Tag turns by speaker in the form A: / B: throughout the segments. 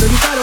A: solitario.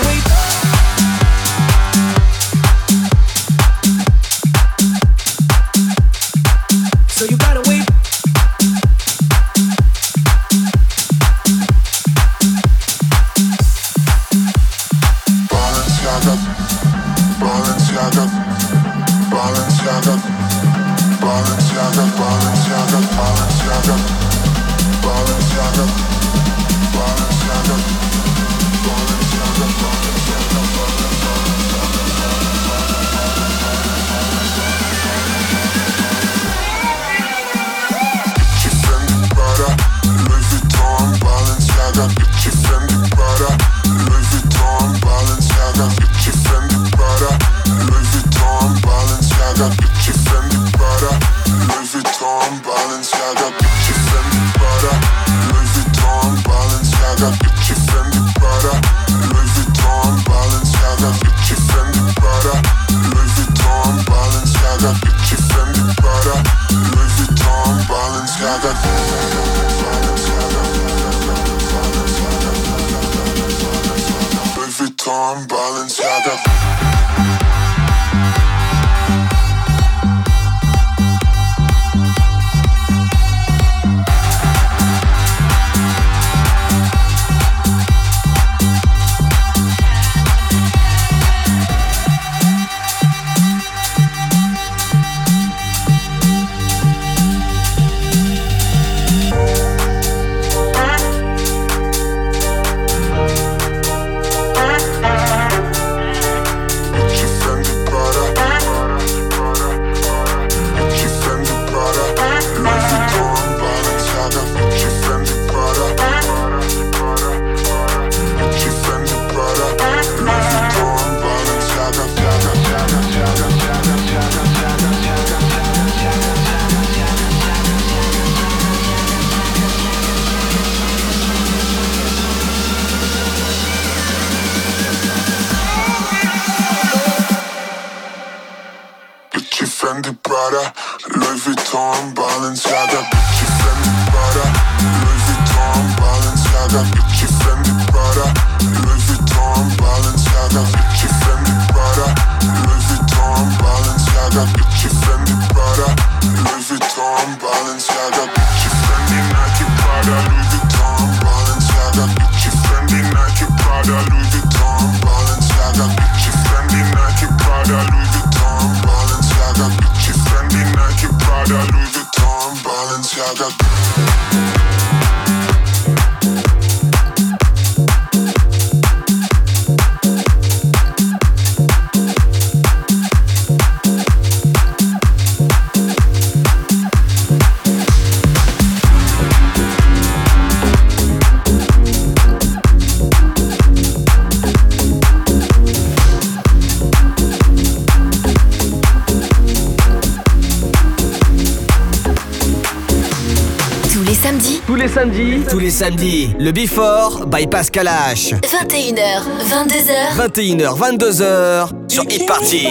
A: Les samedis, le Before by Pascal H.
B: 21h, 22h.
A: 21h, 22h sur Hit Party.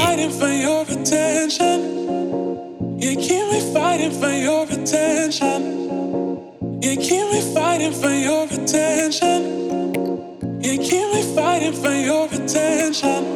C: You keep me fighting for your attention. You keep me fighting for your attention. You keep me fighting for your attention.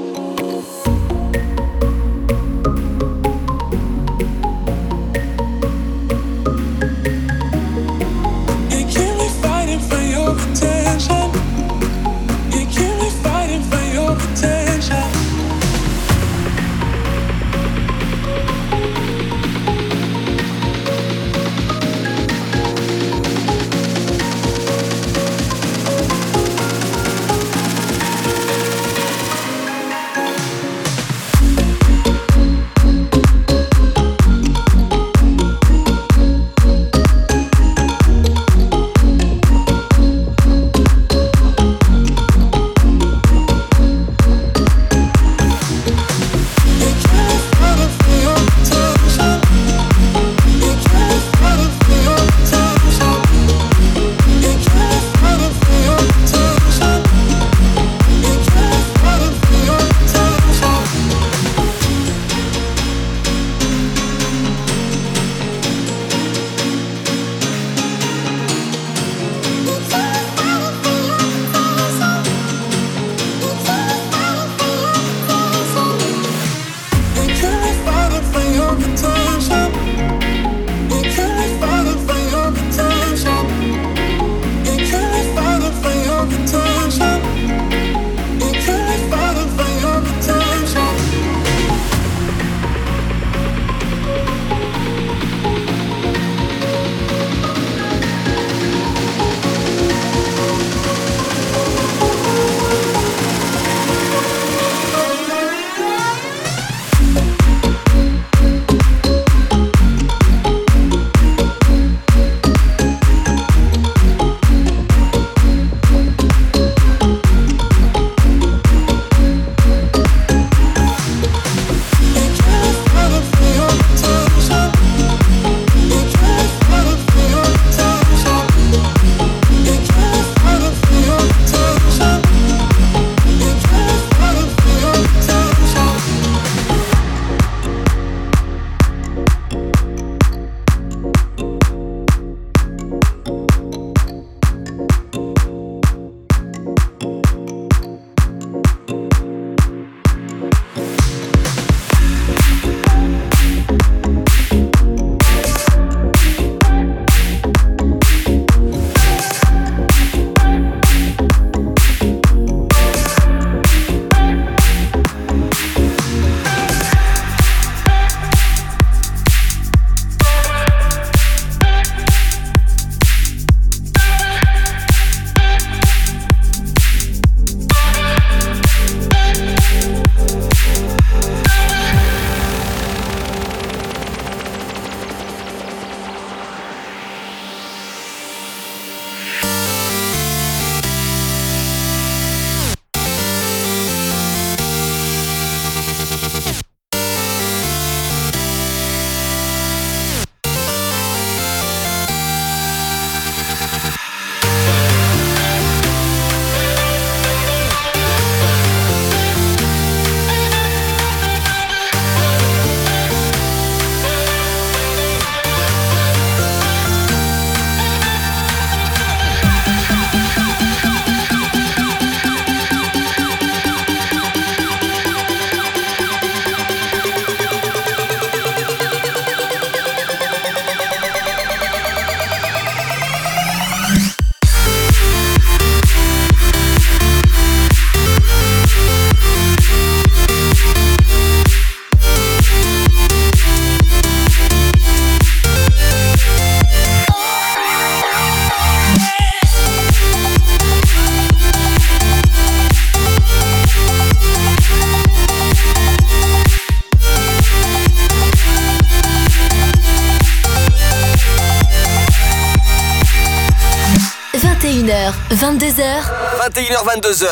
B: 22h.
A: 21h, 22h,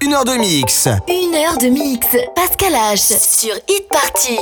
A: une heure de mix.
B: Une heure de mix. Pascal H. Sur Hit Party.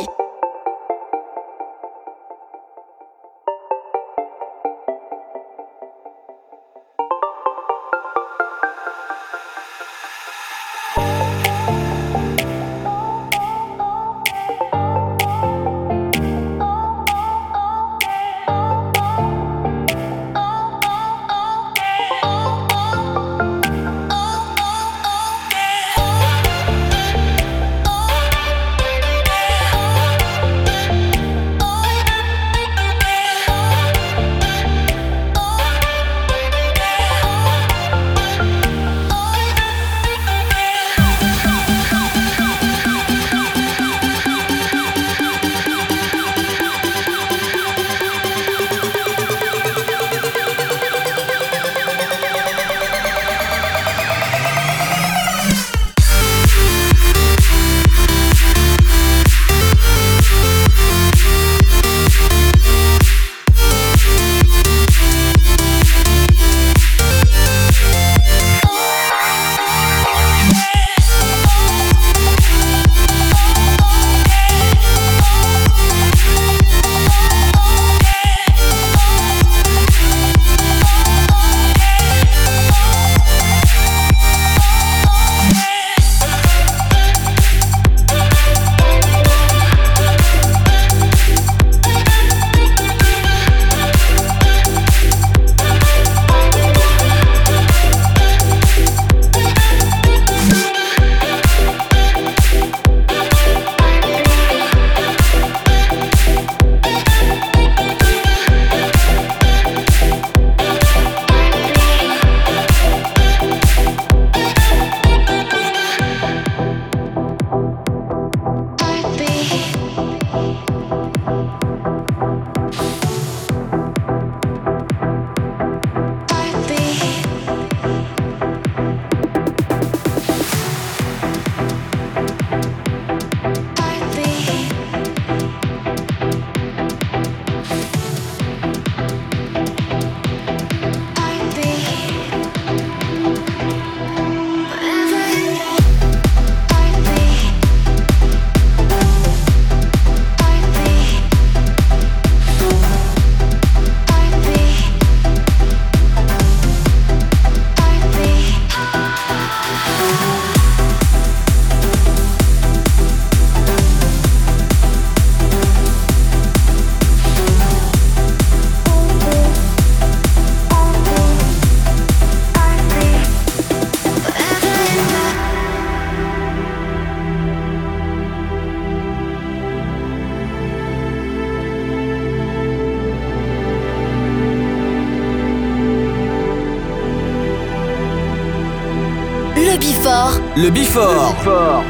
A: Le Bifort.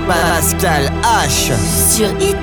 A: Pascal H.
B: Sur Hit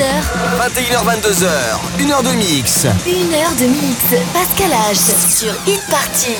D: 22h.
A: 21h, 22h. Une heure de mix.
D: Une heure de mix. Pascal H. Sur Hit Party.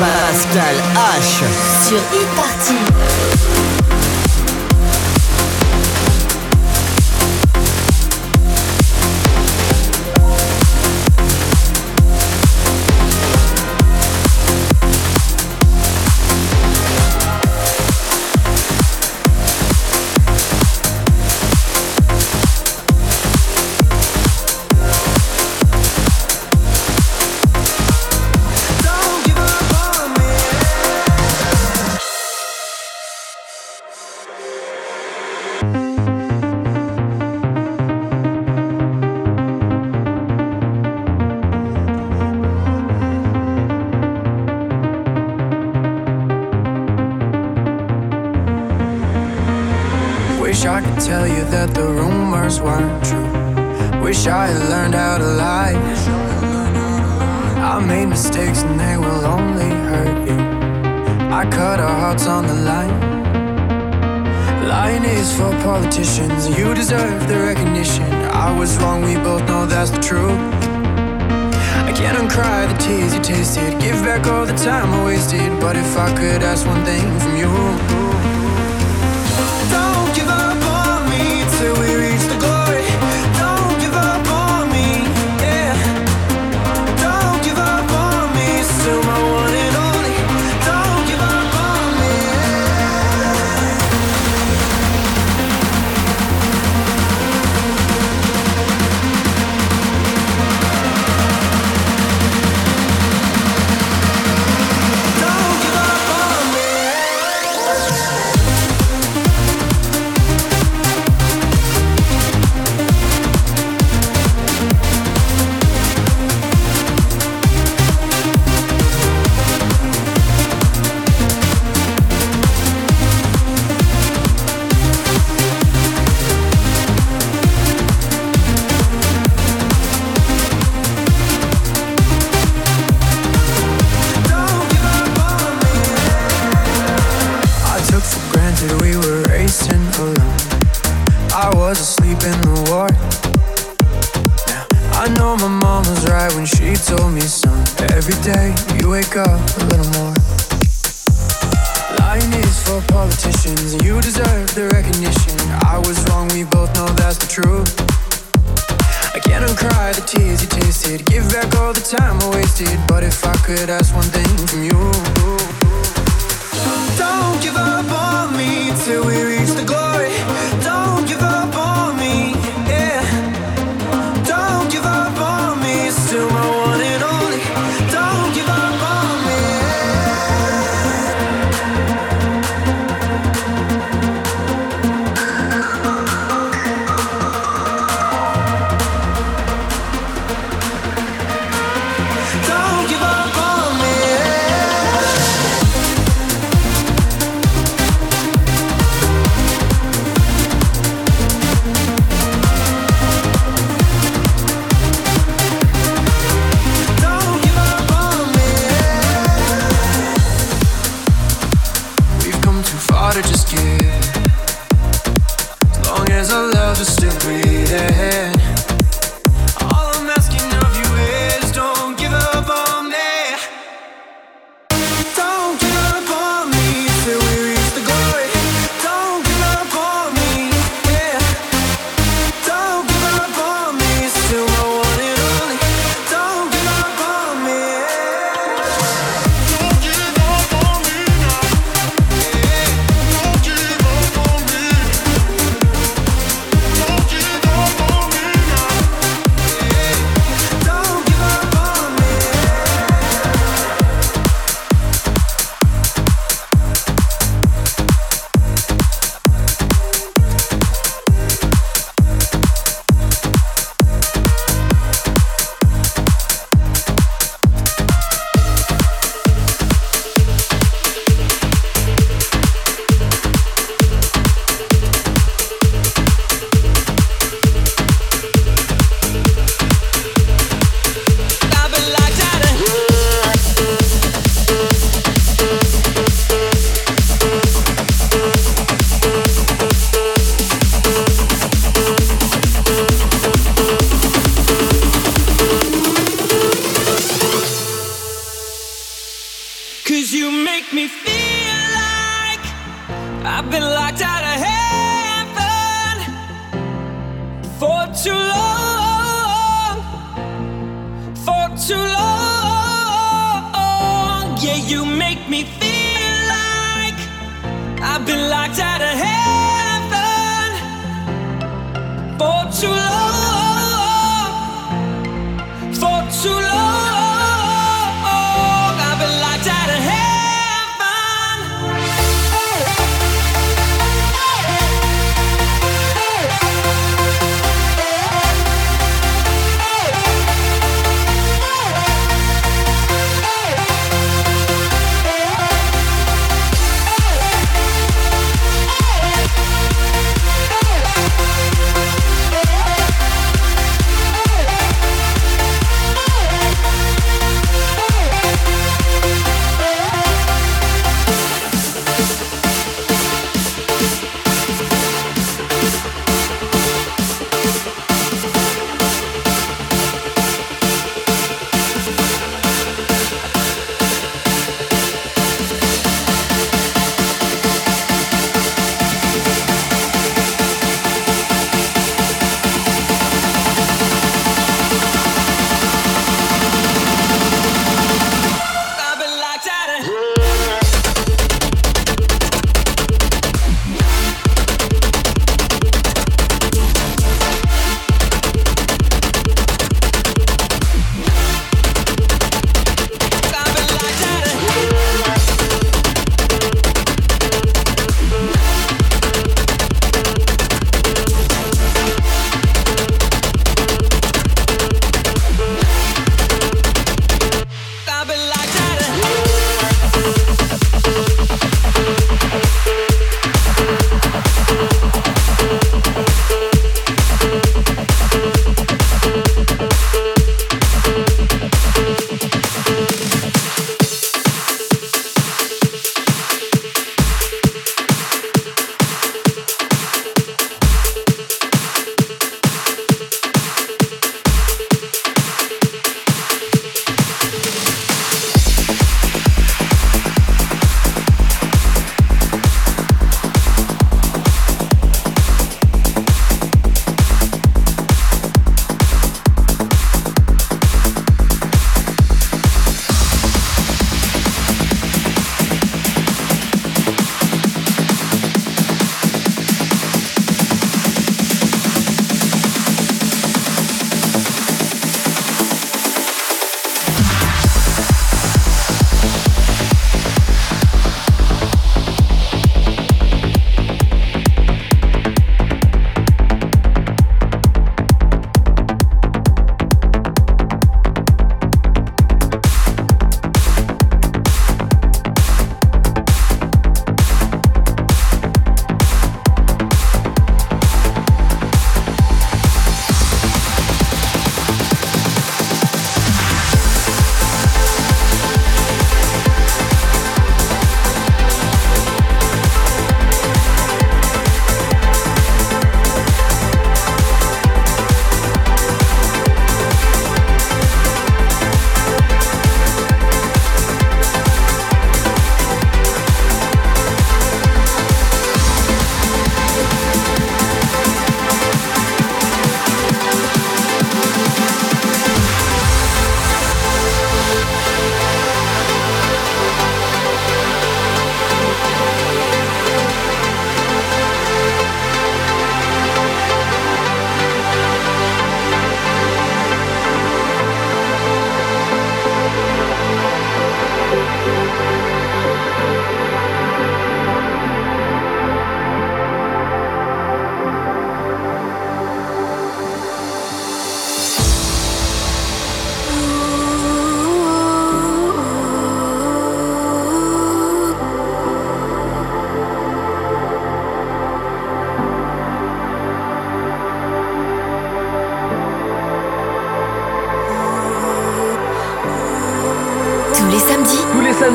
A: Pascal H
E: sur
F: e-party. back all the time I wasted But if I could ask one thing from you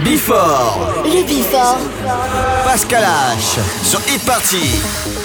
B: Abated.
A: Le Bifort. Pascal H. Sur Hit Party.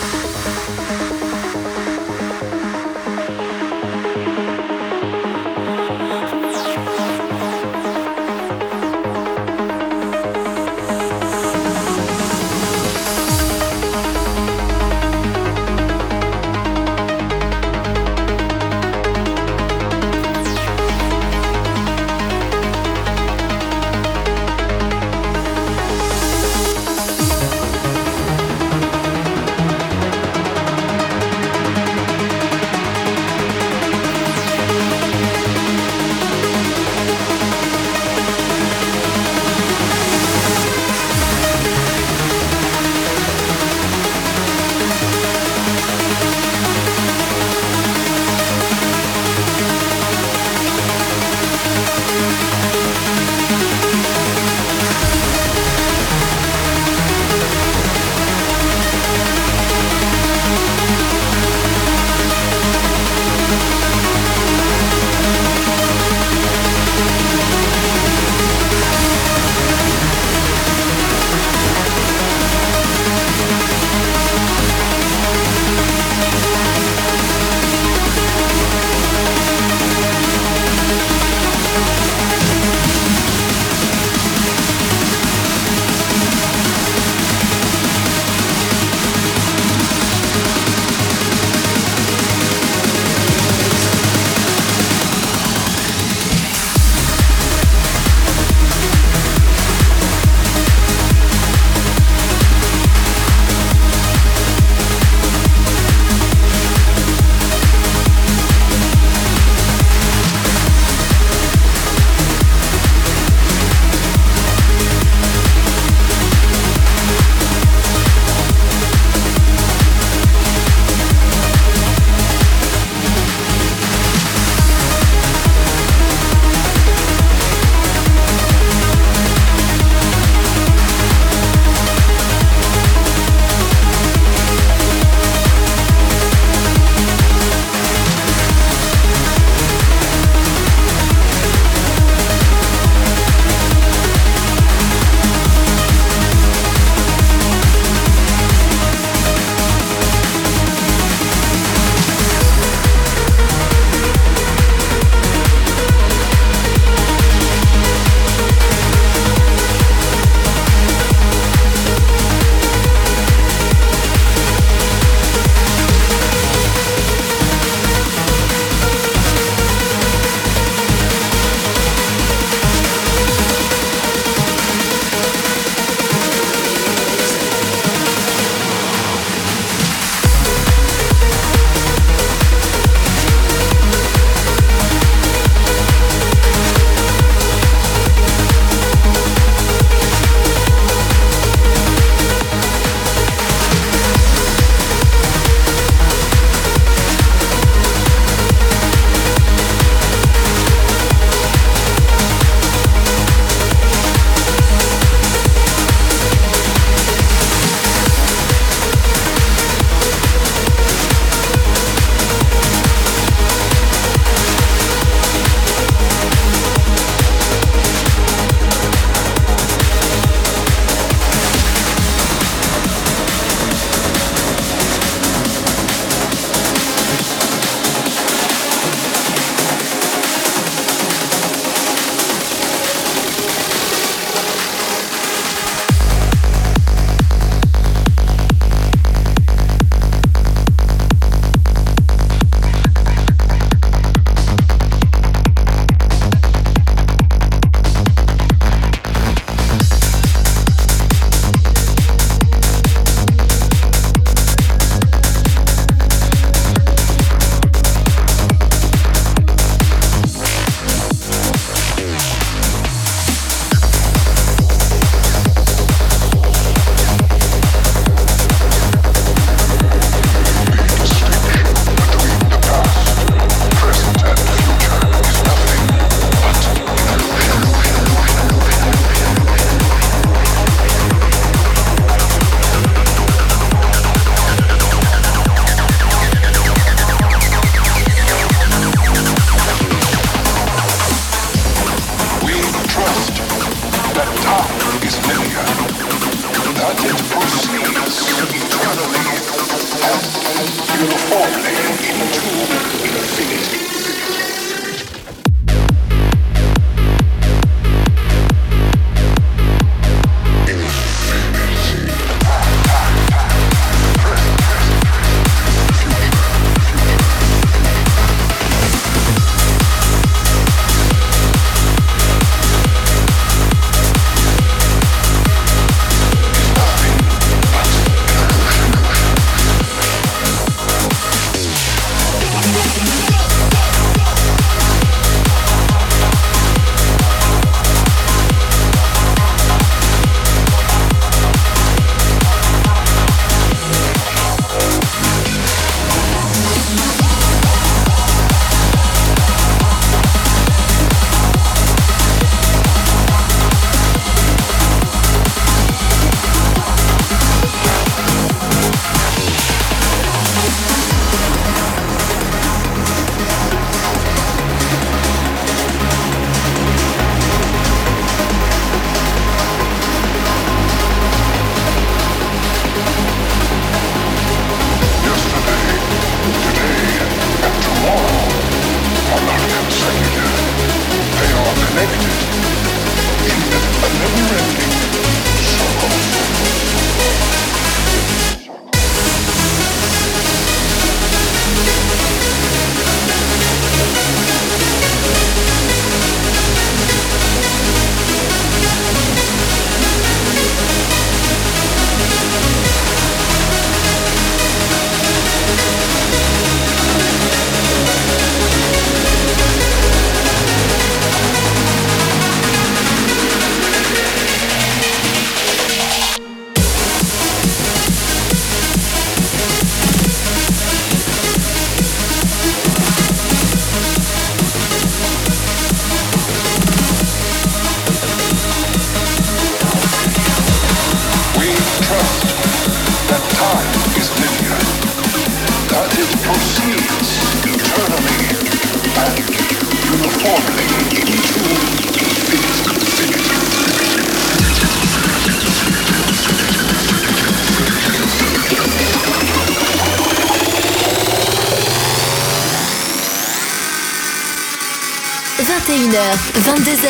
G: 22h.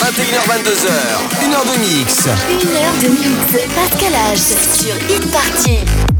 A: 21h, 22h. Une heure de mix.
G: Une heure de mix. Pascal H. Sur Hit Party.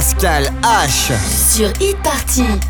A: Pascal H.
H: Sur Hit Party.